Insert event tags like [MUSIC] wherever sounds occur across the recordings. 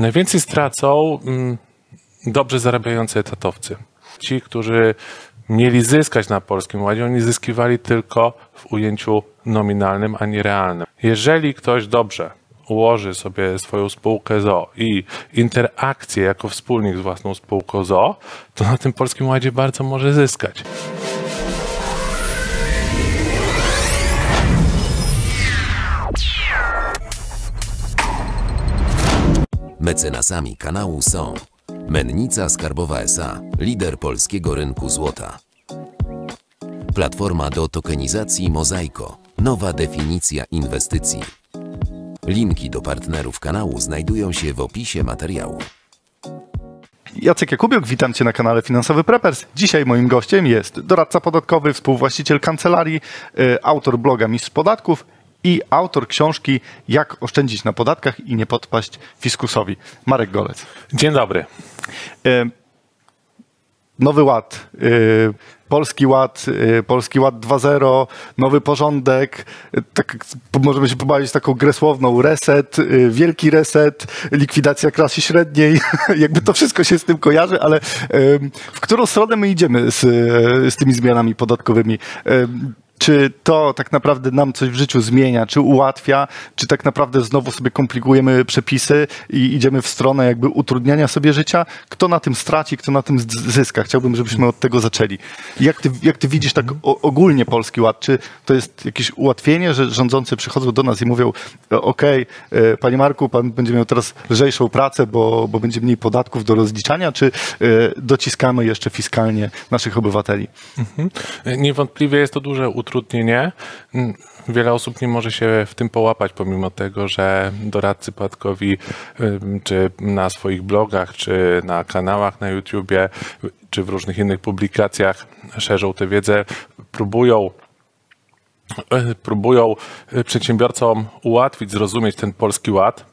Najwięcej stracą mm, dobrze zarabiający etatowcy. Ci, którzy mieli zyskać na Polskim Ładzie, oni zyskiwali tylko w ujęciu nominalnym, a nie realnym. Jeżeli ktoś dobrze ułoży sobie swoją spółkę ZO i interakcję jako wspólnik z własną spółką ZO, to na tym Polskim Ładzie bardzo może zyskać. Mecenasami kanału są Mennica Skarbowa SA, lider polskiego rynku złota. Platforma do tokenizacji Mozaiko, nowa definicja inwestycji. Linki do partnerów kanału znajdują się w opisie materiału. Jacek Jakubiuk, witam Cię na kanale Finansowy Preppers. Dzisiaj moim gościem jest doradca podatkowy, współwłaściciel kancelarii, y, autor bloga Mistrz Podatków i autor książki Jak oszczędzić na podatkach i nie podpaść fiskusowi. Marek Golec. Dzień dobry. Y, Nowy Ład, y, Polski Ład, y, Polski Ład 2.0, nowy porządek, tak możemy się pobawić taką grę słowną, reset, wielki reset, likwidacja klasy średniej, [LAUGHS] jakby to wszystko się z tym kojarzy, ale w którą stronę my idziemy z, z tymi zmianami podatkowymi? Czy to tak naprawdę nam coś w życiu zmienia, czy ułatwia, czy tak naprawdę znowu sobie komplikujemy przepisy i idziemy w stronę jakby utrudniania sobie życia? Kto na tym straci, kto na tym zyska? Chciałbym, żebyśmy od tego zaczęli. Jak ty, jak ty widzisz tak ogólnie Polski Ład? Czy to jest jakieś ułatwienie, że rządzący przychodzą do nas i mówią okej, e, panie Marku, pan będzie miał teraz lżejszą pracę, bo, bo będzie mniej podatków do rozliczania, czy e, dociskamy jeszcze fiskalnie naszych obywateli? Niewątpliwie jest to duże utrudnienie. Mm, Wiele osób nie może się w tym połapać, pomimo tego, że doradcy podatkowi, czy na swoich blogach, czy na kanałach na YouTubie, czy w różnych innych publikacjach szerzą tę wiedzę, próbują e, próbują e, przedsiębiorcom ułatwić, zrozumieć ten polski ład.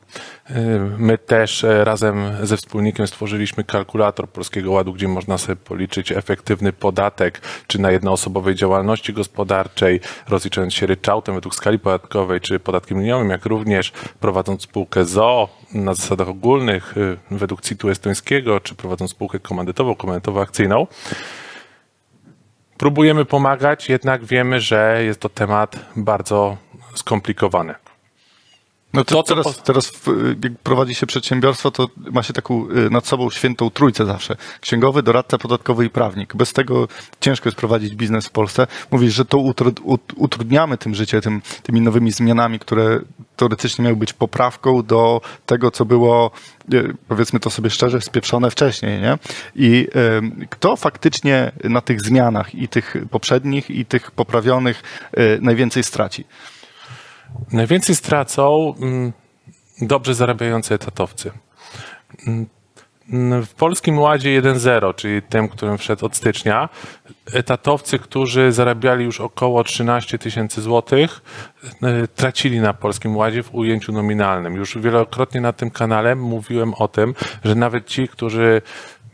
My też e, razem ze wspólnikiem stworzyliśmy kalkulator Polskiego Ładu, gdzie można sobie policzyć efektywny podatek, czy na jednoosobowej działalności gospodarczej, rozliczając się ryczałtem według skali podatkowej, czy podatkiem liniowym, jak również prowadząc spółkę ZOO na zasadach ogólnych, e, według CIT-u estońskiego, czy prowadząc spółkę komandytową, komandytowo-akcyjną. Próbujemy pomagać, jednak wiemy, że jest to temat bardzo skomplikowany. No to, To, teraz, po- teraz jak prowadzi się przedsiębiorstwo, to ma się taką y, nad sobą świętą trójcę zawsze. Księgowy, doradca podatkowy i prawnik. Bez tego ciężko jest prowadzić biznes w Polsce. Mówisz, że to utru- ut- utrudniamy tym życie, tym, tymi nowymi zmianami, które teoretycznie miały być poprawką do tego, co było, y, powiedzmy to sobie szczerze, spieprzone wcześniej. Nie? I y, kto faktycznie na tych zmianach i tych poprzednich, i tych poprawionych najwięcej straci? Najwięcej stracą mm, dobrze zarabiający etatowcy. Mm, W Polskim Ładzie 1.0, czyli tym, którym wszedł od stycznia, etatowcy, którzy zarabiali już około 13 tysięcy złotych, e, tracili na Polskim Ładzie w ujęciu nominalnym. Już wielokrotnie na tym kanale mówiłem o tym, że nawet ci, którzy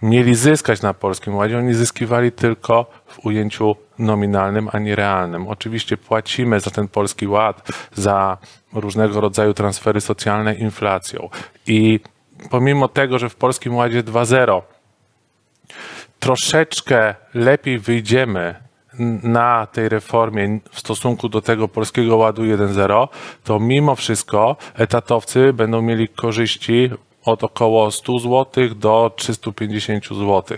mieli zyskać na Polskim Ładzie, oni zyskiwali tylko w ujęciu nominalnym, a nie realnym. Oczywiście płacimy za ten Polski Ład, za różnego rodzaju transfery socjalne inflacją. I pomimo tego, że w Polskim Ładzie 2.0 troszeczkę lepiej wyjdziemy na tej reformie w stosunku do tego Polskiego Ładu 1.0, to mimo wszystko etatowcy będą mieli korzyści od około 100 zł do 350 zł.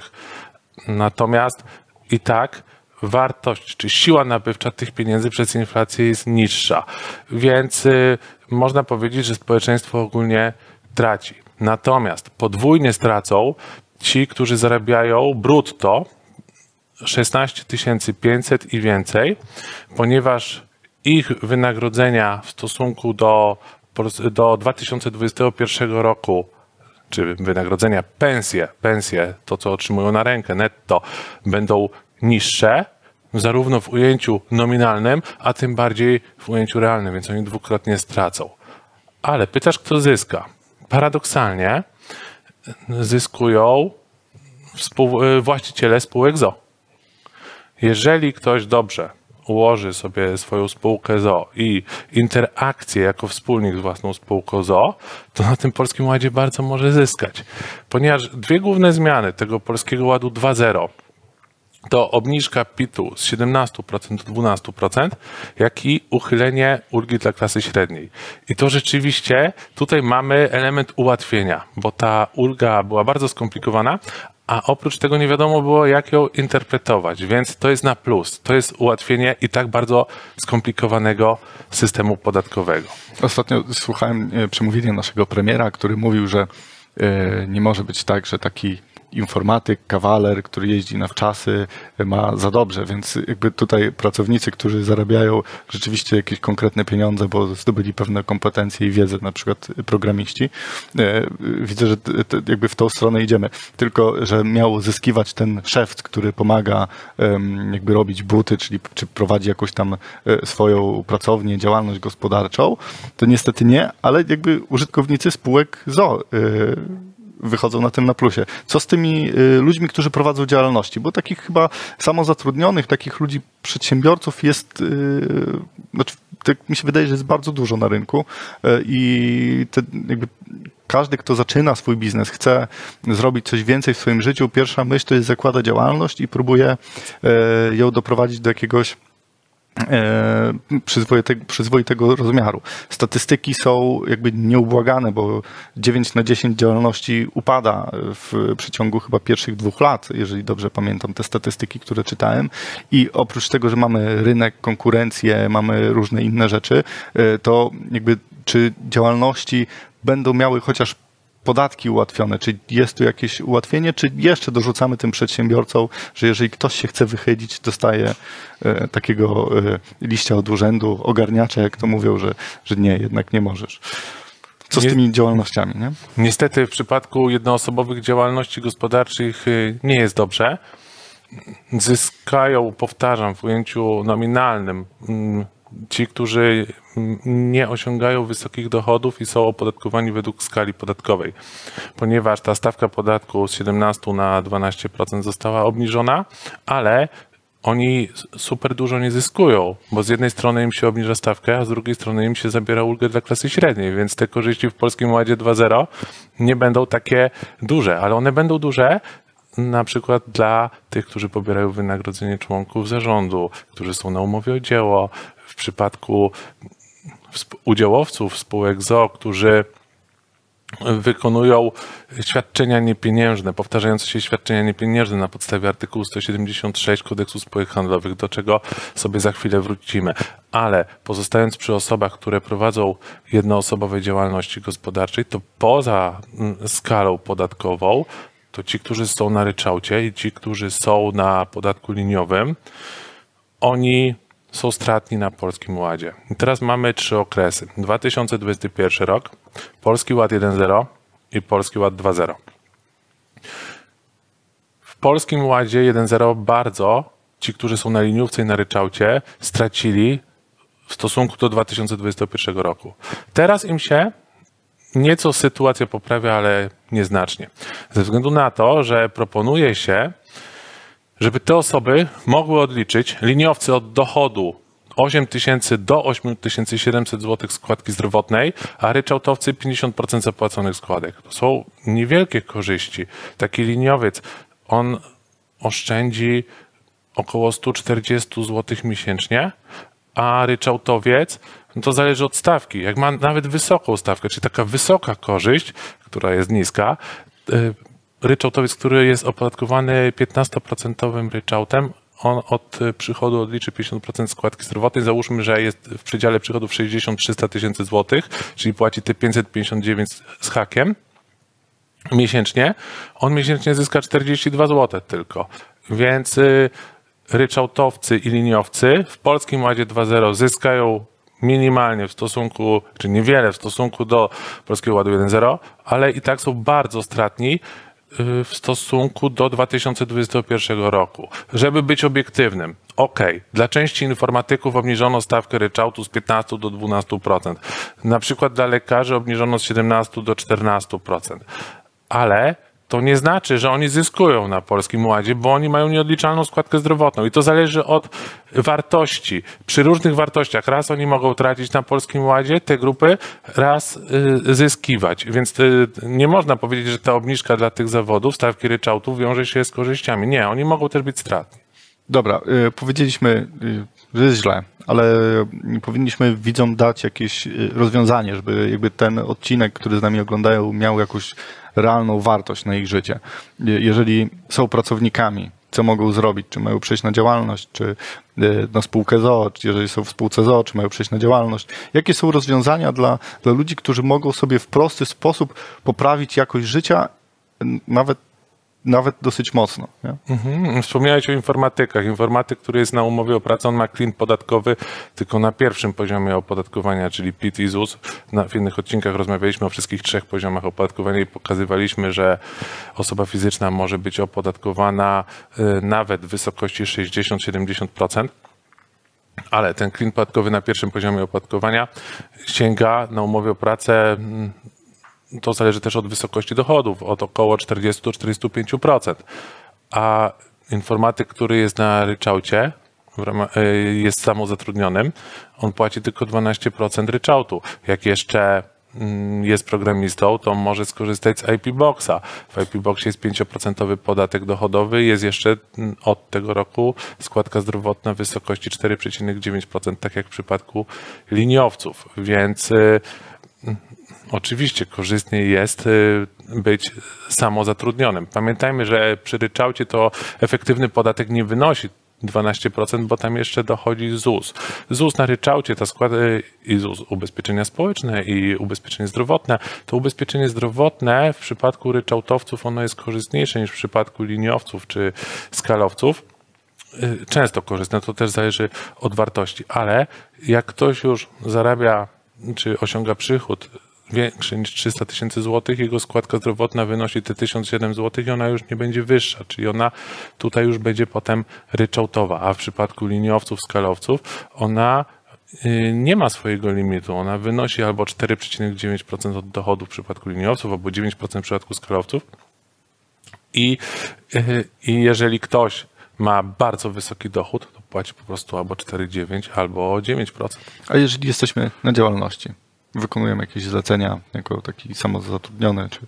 Natomiast i tak wartość czy siła nabywcza tych pieniędzy przez inflację jest niższa. Więc y, można powiedzieć, że społeczeństwo ogólnie traci. Natomiast podwójnie stracą ci, którzy zarabiają brutto 16 500 i więcej, ponieważ ich wynagrodzenia w stosunku do, do 2021 roku czy wynagrodzenia, pensje, pensje, to co otrzymują na rękę netto, będą niższe, zarówno w ujęciu nominalnym, a tym bardziej w ujęciu realnym, więc oni dwukrotnie stracą. Ale pytasz, kto zyska? Paradoksalnie zyskują współ, właściciele spółek ZO. Jeżeli ktoś dobrze ułoży sobie swoją spółkę ZO i interakcję jako wspólnik z własną spółką ZO, to na tym Polskim Ładzie bardzo może zyskać. Ponieważ dwie główne zmiany tego Polskiego Ładu 2.0 to obniżka PIT-u z 17% do 12%, jak i uchylenie ulgi dla klasy średniej. I to rzeczywiście tutaj mamy element ułatwienia, bo ta ulga była bardzo skomplikowana, a oprócz tego nie wiadomo było, jak ją interpretować, więc to jest na plus. To jest ułatwienie i tak bardzo skomplikowanego systemu podatkowego. Ostatnio słuchałem e, przemówienia naszego premiera, który mówił, że e, nie może być tak, że taki informatyk, kawaler, który jeździ na wczasy, ma za dobrze, więc jakby tutaj pracownicy, którzy zarabiają rzeczywiście jakieś konkretne pieniądze, bo zdobyli pewne kompetencje i wiedzę, na przykład programiści, e, widzę, że jakby w tą stronę idziemy. Tylko, że miał uzyskiwać ten szef, który pomaga jakby robić buty, czyli czy prowadzi jakąś tam e, swoją pracownię, działalność gospodarczą, to niestety nie, ale jakby użytkownicy spółek ZO e, wychodzą na tym na plusie. Co z tymi y, ludźmi, którzy prowadzą działalności? Bo takich chyba samozatrudnionych, takich ludzi, przedsiębiorców jest, y, znaczy, tak mi się wydaje, że jest bardzo dużo na rynku y, i te, jakby każdy, kto zaczyna swój biznes, chce zrobić coś więcej w swoim życiu, pierwsza myśl to jest zakłada działalność i próbuje ją doprowadzić do jakiegoś przyzwoitego, przyzwoitego rozmiaru. Statystyki są jakby nieubłagane, bo 9 na 10 działalności upada w przeciągu chyba pierwszych dwóch lat, jeżeli dobrze pamiętam te statystyki, które czytałem. I oprócz tego, że mamy rynek, konkurencję, mamy różne inne rzeczy, e, to jakby czy działalności będą miały chociaż podatki ułatwione? Czy jest tu jakieś ułatwienie, czy jeszcze dorzucamy tym przedsiębiorcom, że jeżeli ktoś się chce wychylić, dostaje e, takiego e, liścia od urzędu, ogarniacza, jak to mówią, że, że nie, jednak nie możesz. Co z tymi działalnościami? Nie? Niestety w przypadku jednoosobowych działalności gospodarczych y, nie jest dobrze. Zyskają, powtarzam, w ujęciu nominalnym mm, ci, którzy nie osiągają wysokich dochodów i są opodatkowani według skali podatkowej, ponieważ ta stawka podatku z 17 na 12% została obniżona, ale oni super dużo nie zyskują, bo z jednej strony im się obniża stawkę, a z drugiej strony im się zabiera ulgę dla klasy średniej, więc te korzyści w Polskim Ładzie 2.0 nie będą takie duże, ale one będą duże na przykład dla tych, którzy pobierają wynagrodzenie członków zarządu, którzy są na umowie o dzieło, w przypadku udziałowców spółek ZO, którzy wykonują świadczenia niepieniężne, powtarzające się świadczenia niepieniężne na podstawie artykułu 176 kodeksu spółek handlowych, do czego sobie za chwilę wrócimy. Ale pozostając przy osobach, które prowadzą jednoosobowe działalności gospodarczej, to poza mm, skalą podatkową, to ci, którzy są na ryczałcie i ci, którzy są na podatku liniowym, oni są stratni na Polskim Ładzie. I teraz mamy trzy okresy. 2021 rok, Polski Ład 1.0 i Polski Ład 2.0. W Polskim Ładzie 1.0 bardzo ci, którzy są na liniówce i na ryczałcie, stracili w stosunku do 2021 roku. Teraz im się nieco sytuacja poprawia, ale nieznacznie. Ze względu na to, że proponuje się żeby te osoby mogły odliczyć liniowcy od dochodu 8 tysięcy do 8700 zł składki zdrowotnej, a ryczałtowcy 50% zapłaconych składek. To są niewielkie korzyści. Taki liniowiec, on oszczędzi około 140 zł miesięcznie, a ryczałtowiec, no to zależy od stawki. Jak ma nawet wysoką stawkę, czyli taka wysoka korzyść, która jest niska, y, ryczałtowiec, który jest opodatkowany 15% ryczałtem, on od przychodu odliczy 50% składki zdrowotnej. Załóżmy, że jest w przedziale przychodów 60-300 tysięcy złotych, czyli płaci te 559 z hakiem miesięcznie. On miesięcznie zyska 42 zł tylko. Więc y, ryczałtowcy i liniowcy w Polskim Ładzie 2.0 zyskają minimalnie w stosunku, czy niewiele w stosunku do Polskiego Ładu 1.0, ale i tak są bardzo stratni w stosunku do 2021 roku. Żeby być obiektywnym, ok, dla części informatyków obniżono stawkę ryczałtu z 15 do 12%. Na przykład dla lekarzy obniżono z 17 do 14%. Ale to nie znaczy, że oni zyskują na Polskim Ładzie, bo oni mają nieodliczalną składkę zdrowotną i to zależy od wartości. Przy różnych wartościach raz oni mogą tracić na Polskim Ładzie te grupy, raz y, zyskiwać. Więc y, nie można powiedzieć, że ta obniżka dla tych zawodów, stawki ryczałtu wiąże się z korzyściami. Nie, oni mogą też być stratni. Dobra, y, powiedzieliśmy, że jest źle, ale powinniśmy widzom dać jakieś rozwiązanie, żeby jakby ten odcinek, który z nami oglądają, miał jakąś realną wartość na ich życie. Je- Jeżeli są pracownikami, co mogą zrobić? Czy mają przejść na działalność, czy y, na spółkę ZOO, czy jeżeli są w spółce ZOO, czy mają przejść na działalność? Jakie są rozwiązania dla, dla ludzi, którzy mogą sobie w prosty sposób poprawić jakość życia, nawet, nawet dosyć mocno? Mhm. Wspomniałeś o informatykach. Informatyk, który jest na umowie o pracę, on ma klin podatkowy tylko na pierwszym poziomie opodatkowania, czyli PIT i ZUS. Na, w innych odcinkach rozmawialiśmy o wszystkich trzech poziomach opodatkowania i pokazywaliśmy, że osoba fizyczna może być opodatkowana y, nawet w wysokości 60-70%. Ale ten klin podatkowy na pierwszym poziomie opodatkowania sięga na umowie o pracę mm, to zależy też od wysokości dochodów, od około 40-45%. A informatyk, który jest na ryczałcie, y, jest samozatrudnionym, on płaci tylko 12% ryczałtu. Jak jeszcze mm, jest programistą, to może skorzystać z IP Boxa. W IP Boxie jest 5% podatek dochodowy, jest jeszcze mm, od tego roku składka zdrowotna w wysokości 4,9%, tak jak w przypadku liniowców. Więc y, Oczywiście korzystniej jest y, być samozatrudnionym. Pamiętajmy, że przy ryczałcie to efektywny podatek nie wynosi 12%, bo tam jeszcze dochodzi ZUS. ZUS na ryczałcie to składa i ZUS ubezpieczenia społeczne i ubezpieczenie zdrowotne. To ubezpieczenie zdrowotne w przypadku ryczałtowców ono jest korzystniejsze niż w przypadku liniowców czy skalowców y, często korzystne, to też zależy od wartości, ale jak ktoś już zarabia czy osiąga przychód większy niż 300 tysięcy złotych, jego składka zdrowotna wynosi te 1007 złotych i ona już nie będzie wyższa, czyli ona tutaj już będzie potem ryczałtowa, a w przypadku liniowców, skalowców ona y, nie ma swojego limitu. Ona wynosi albo 4,9% od dochodu w przypadku liniowców, albo 9% w przypadku skalowców. I, y, I jeżeli ktoś ma bardzo wysoki dochód, to płaci po prostu albo 4,9 albo 9%. A jeżeli jesteśmy na działalności, wykonujemy jakieś zlecenia jako taki samozatrudniony, czy,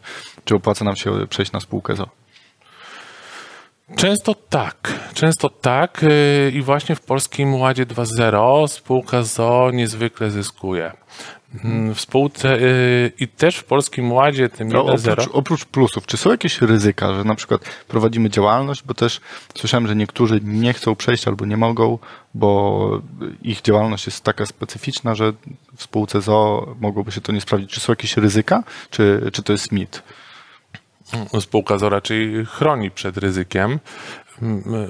czy opłaca nam się przejść na spółkę ZO? Często tak, często tak yy, i właśnie w Polskim Ładzie 2.0 spółka ZO niezwykle zyskuje. Mm, W spółce yy, i też w Polskim Ładzie tym No, 1.0 oprócz, oprócz plusów, czy są jakieś ryzyka, że na przykład prowadzimy działalność, bo też słyszałem, że niektórzy nie chcą przejść albo nie mogą, bo ich działalność jest taka specyficzna, że w spółce ZO mogłoby się to nie sprawdzić. Czy są jakieś ryzyka, czy, czy to jest mit? spółka ZO raczej chroni przed ryzykiem.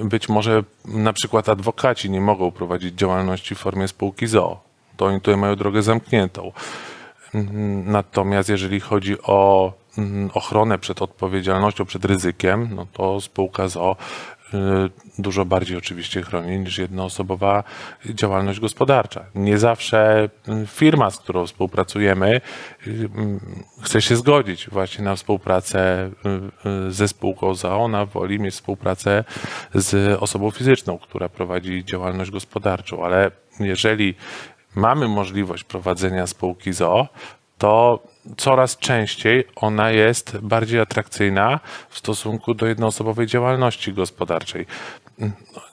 Być może na przykład adwokaci nie mogą prowadzić działalności w formie spółki ZO. To oni tutaj mają drogę zamkniętą. Mm, Natomiast jeżeli chodzi o mm, ochronę przed odpowiedzialnością, przed ryzykiem, no to spółka ZO y, dużo bardziej oczywiście chroni niż jednoosobowa działalność gospodarcza. Nie zawsze y, firma, z którą współpracujemy, y, mm, chce się zgodzić właśnie na współpracę y, ze spółką ZO. Ona woli mieć współpracę z osobą fizyczną, która prowadzi działalność gospodarczą, ale jeżeli mamy możliwość prowadzenia spółki ZO, to coraz częściej ona jest bardziej atrakcyjna w stosunku do jednoosobowej działalności gospodarczej.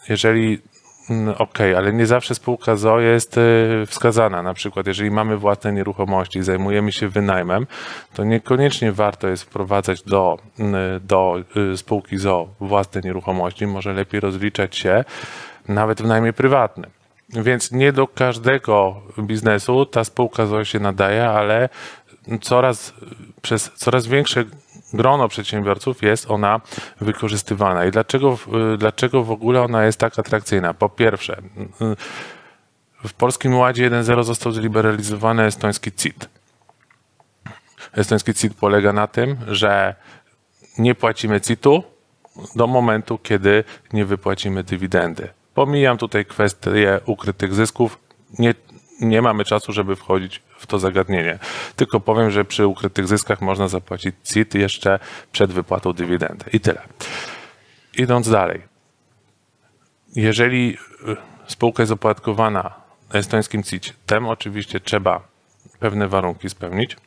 Jeżeli mm, Okej, ale nie zawsze spółka ZO jest y, wskazana. Na przykład, jeżeli mamy własne nieruchomości, zajmujemy się wynajmem, to niekoniecznie warto jest wprowadzać do, y, do y, spółki ZO własne nieruchomości. Może lepiej rozliczać się nawet w najmie prywatnym. Więc nie do każdego biznesu ta spółka ZO się nadaje, ale coraz, przez coraz większe grono przedsiębiorców jest ona wykorzystywana. I dlaczego, dlaczego w ogóle ona jest tak atrakcyjna? Po pierwsze, w Polskim Ładzie 1.0 został zliberalizowany estoński CIT. Estoński CIT polega na tym, że nie płacimy CIT-u do momentu, kiedy nie wypłacimy dywidendy. Pomijam tutaj kwestię ukrytych zysków. Nie, nie mamy czasu, żeby wchodzić w to zagadnienie. Tylko powiem, że przy ukrytych zyskach można zapłacić CIT jeszcze przed wypłatą dywidendy. I tyle. Idąc dalej. Jeżeli y, spółka jest opodatkowana na estońskim CIT-em, oczywiście trzeba pewne warunki spełnić.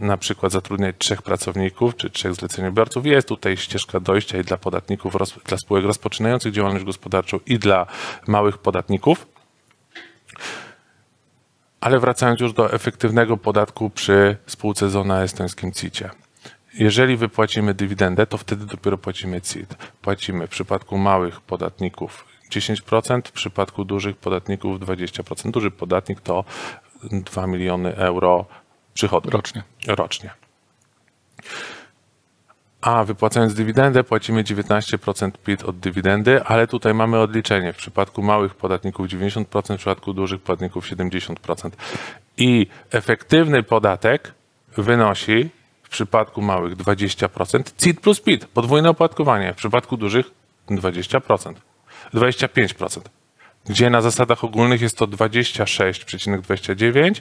Na przykład zatrudniać trzech pracowników czy trzech zleceniobiorców. Jest tutaj ścieżka dojścia i dla podatników, dla spółek rozpoczynających działalność gospodarczą i dla małych podatników. Ale wracając już do efektywnego podatku przy spółce zona estońskim CIT-cie. Jeżeli wypłacimy dywidendę, to wtedy dopiero płacimy CIT. Płacimy w przypadku małych podatników 10%, w przypadku dużych podatników 20%. Duży podatnik to 2 miliony euro przychodu. Rocznie. Rocznie. A wypłacając dywidendę płacimy 19% PIT od dywidendy, ale tutaj mamy odliczenie. W przypadku małych podatników 90%, w przypadku dużych podatników 70%. I efektywny podatek wynosi w przypadku małych 20%, CIT plus PIT, podwójne opodatkowanie, w przypadku dużych 20%, 25%, gdzie na zasadach ogólnych jest to 26,29,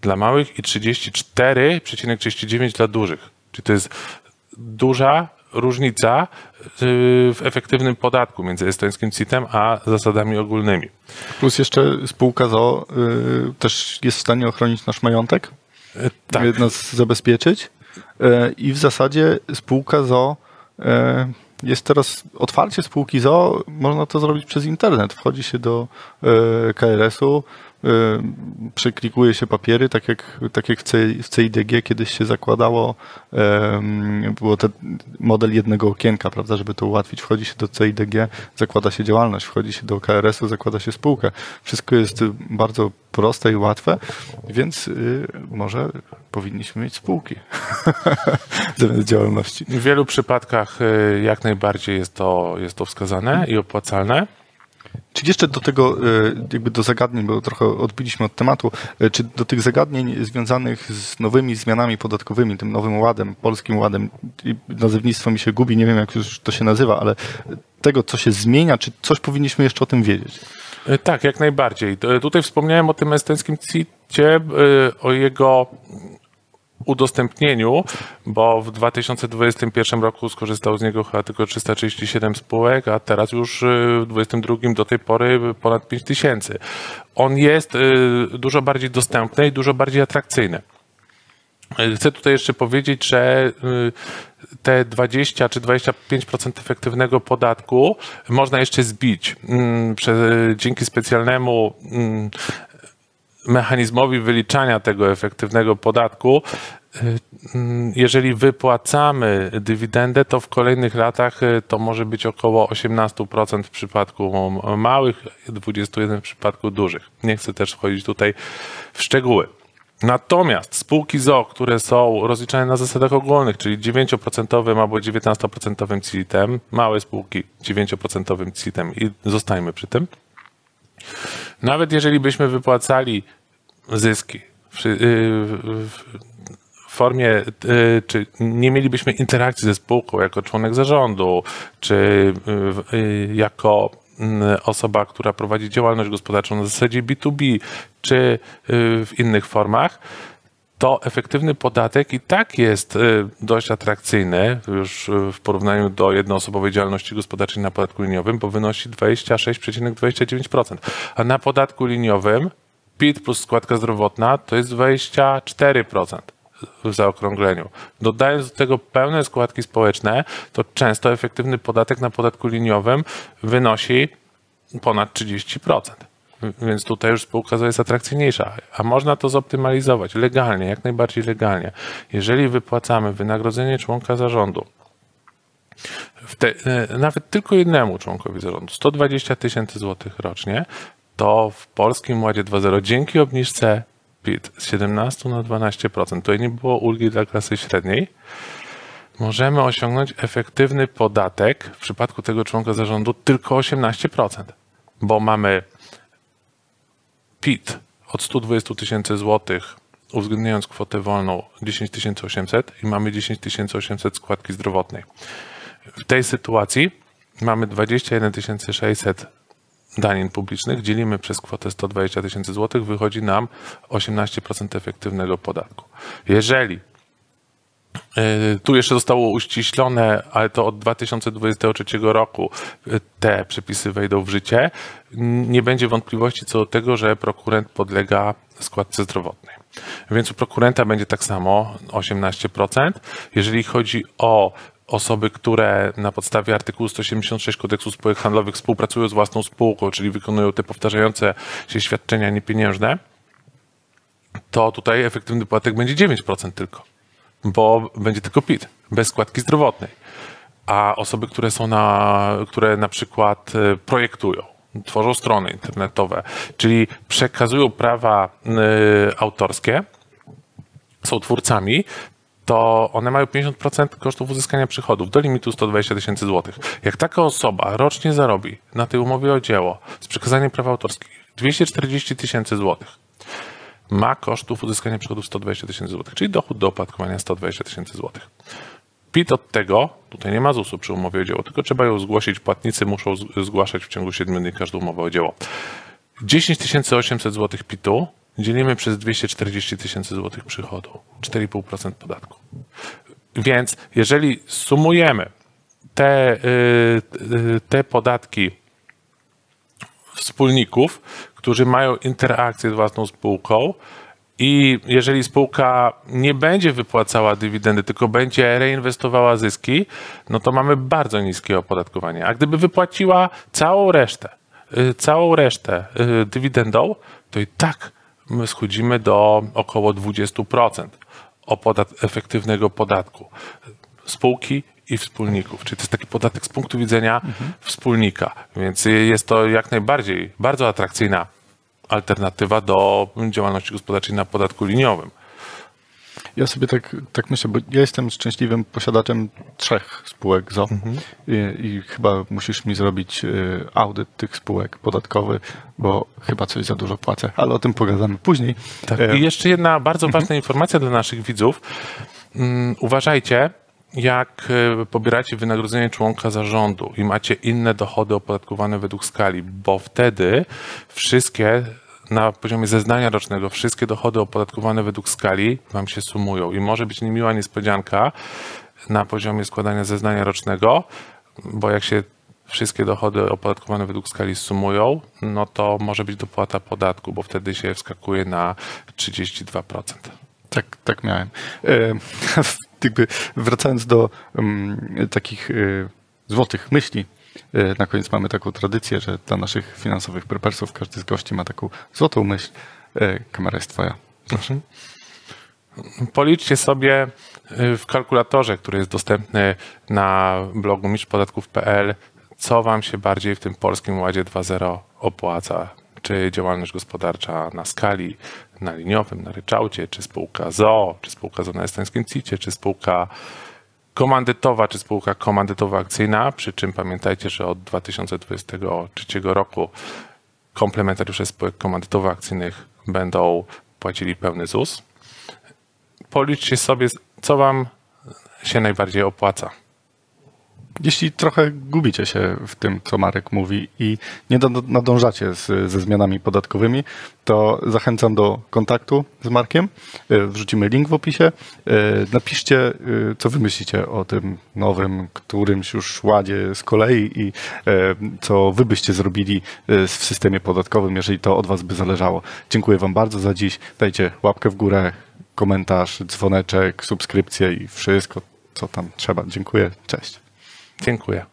dla małych i 34,39 dla dużych. Czyli to jest duża różnica y, w efektywnym podatku między estońskim CIT-em a zasadami ogólnymi. Plus jeszcze spółka ZO y, też jest w stanie ochronić nasz majątek, y, tak. nas zabezpieczyć i w zasadzie spółka ZO jest teraz otwarcie spółki ZO, można to zrobić przez internet. Wchodzi się do KRS-u, przeklikuje się papiery, tak jak, tak jak w CIDG kiedyś się zakładało, było ten model jednego okienka, prawda, żeby to ułatwić. Wchodzi się do CIDG, zakłada się działalność, wchodzi się do KRS-u, zakłada się spółkę. Wszystko jest bardzo proste i łatwe, więc y, może powinniśmy mieć spółki [LAUGHS] zamiast działalności. W wielu przypadkach y, jak najbardziej jest to, jest to wskazane i opłacalne. Czy jeszcze do tego, e, jakby do zagadnień, bo trochę odbiliśmy od tematu, e, czy do tych zagadnień związanych z nowymi zmianami podatkowymi, tym nowym ładem, polskim ładem, nazewnictwo mi się gubi, nie wiem jak już to się nazywa, ale tego, co się zmienia, czy coś powinniśmy jeszcze o tym wiedzieć? E, tak, jak najbardziej. Tutaj wspomniałem o tym estońskim CIT-cie, o jego udostępnieniu, bo w 2021 roku skorzystało z niego chyba tylko 337 spółek, a teraz już y, w 2022 do tej pory ponad 5000. On jest y, dużo bardziej dostępny i dużo bardziej atrakcyjny. Y, chcę tutaj jeszcze powiedzieć, że te 20 czy 25% efektywnego podatku można jeszcze zbić mm, dzięki specjalnemu mm, mechanizmowi wyliczania tego efektywnego podatku, y, jeżeli wypłacamy dywidendę, to w kolejnych latach y, to może być około 18% w przypadku małych, 21% w przypadku dużych. Nie chcę też wchodzić tutaj w szczegóły. Natomiast spółki ZO, które są rozliczane na zasadach ogólnych, czyli 9% albo 19% CIT-em, małe spółki 9% CIT-em i zostajmy przy tym. Nawet jeżeli byśmy wypłacali zyski y, formie, y, czy nie mielibyśmy interakcji ze spółką jako członek zarządu, czy y, jako mm, osoba, która prowadzi działalność gospodarczą na zasadzie B2B, czy w innych formach, to efektywny podatek i tak jest dość atrakcyjny już w porównaniu do jednoosobowej działalności gospodarczej na podatku liniowym, bo wynosi 26,29%. A na podatku liniowym PIT plus składka zdrowotna to jest 24% w zaokrągleniu. Dodając do tego pełne składki społeczne, to często efektywny podatek na podatku liniowym wynosi ponad 30%. Więc tutaj już spółka jest atrakcyjniejsza, a można to zoptymalizować legalnie, jak najbardziej legalnie. Jeżeli wypłacamy wynagrodzenie członka zarządu, te, e, nawet tylko jednemu członkowi zarządu 120 tysięcy złotych rocznie, to w polskim Ładzie 2.0 dzięki obniżce PIT z 17 na 12%, tutaj nie było ulgi dla klasy średniej, możemy osiągnąć efektywny podatek w przypadku tego członka zarządu tylko 18%, bo mamy PIT od 120 tysięcy złotych, uwzględniając kwotę wolną 10 800 i mamy 10 800 składki zdrowotnej. W tej sytuacji mamy 21 600 danin publicznych dzielimy przez kwotę 120 tysięcy złotych, wychodzi nam 18% efektywnego podatku. Jeżeli E, tu jeszcze zostało uściślone, ale to od 2023 roku e, te przepisy wejdą w życie. Nie będzie wątpliwości co do tego, że prokurent podlega składce zdrowotnej. Więc u prokurenta będzie tak samo 18%. Jeżeli chodzi o osoby, które na podstawie artykułu 176 kodeksu spółek handlowych współpracują z własną spółką, czyli wykonują te powtarzające się świadczenia niepieniężne, to tutaj efektywny podatek będzie 9% tylko bo będzie tylko PIT, bez składki zdrowotnej. A osoby, które są na, które na przykład e, projektują, tworzą strony internetowe, czyli przekazują prawa y, autorskie, są twórcami, to one mają 50% kosztów uzyskania przychodów do limitu 120 tysięcy złotych. Jak taka osoba rocznie zarobi na tej umowie o dzieło z przekazaniem praw autorskich 240 tysięcy złotych, ma kosztów uzyskania przychodów 120 tysięcy złotych, czyli dochód do opodatkowania 120 tysięcy złotych. PIT od tego, tutaj nie ma ZUS-u przy umowie o dzieło, tylko trzeba ją zgłosić, płatnicy muszą zgłaszać w ciągu 7 dni każdą umowę o dzieło. 10 800 zł PIT-u dzielimy przez 240 tysięcy złotych przychodu, 4,5% podatku. Więc jeżeli sumujemy te, yy, te podatki wspólników, którzy mają interakcję z własną spółką. I jeżeli spółka nie będzie wypłacała dywidendy, tylko będzie reinwestowała zyski, no to mamy bardzo niskie opodatkowanie. A gdyby wypłaciła całą resztę, y, całą resztę y, dywidendą, to i tak my schodzimy do około 20% opodat efektywnego podatku. Spółki i wspólników. Czyli to jest taki podatek z punktu widzenia mhm. wspólnika. Więc jest to jak najbardziej bardzo atrakcyjna alternatywa do działalności gospodarczej na podatku liniowym. Ja sobie tak, tak myślę, bo ja jestem szczęśliwym posiadaczem trzech spółek ZO mhm. I, i, chyba musisz mi zrobić y, audyt tych spółek podatkowy, bo chyba coś za dużo płacę, ale o tym pogadamy później. Tak. I jeszcze jedna bardzo mhm. ważna informacja dla naszych widzów. Um, uważajcie, jak e, pobieracie wynagrodzenie członka zarządu i macie inne dochody opodatkowane według skali, bo wtedy wszystkie na poziomie zeznania rocznego wszystkie dochody opodatkowane według skali wam się sumują i może być niemiła niespodzianka na poziomie składania zeznania rocznego, bo jak się wszystkie dochody opodatkowane według skali sumują, no to może być dopłata podatku, bo wtedy się wskakuje na 32%. Tak, tak miałem. E, [LAUGHS] wracając do um, takich y, złotych myśli, na koniec mamy taką tradycję, że dla naszych finansowych prepersów każdy z gości ma taką złotą myśl. Y, kamera jest twoja. Mhm. Policzcie sobie w kalkulatorze, który jest dostępny na blogu mistrzopodatków.pl, co wam się bardziej w tym polskim ładzie 2.0 opłaca czy działalność gospodarcza na skali, na liniowym, na ryczałcie, czy spółka ZO, czy spółka ZO na estońskim CIT-ie, czy spółka komandytowa, czy spółka komandytowa akcyjna, przy czym pamiętajcie, że od 2023 roku komplementariusze spółek komandytowo-akcyjnych będą płacili pełny ZUS. Policzcie sobie, co Wam się najbardziej opłaca. Jeśli trochę gubicie się w tym, co Marek mówi i nie nadążacie z, ze zmianami podatkowymi, to zachęcam do kontaktu z Markiem. E, wrzucimy link w opisie. E, napiszcie, e, co wy myślicie o tym nowym, którymś już ładzie z kolei i co wy byście zrobili w systemie podatkowym, jeżeli to od was by zależało. Dziękuję wam bardzo za dziś. Dajcie łapkę w górę, komentarz, dzwoneczek, subskrypcję i wszystko, co tam trzeba. Dziękuję. Cześć. Dziękuję.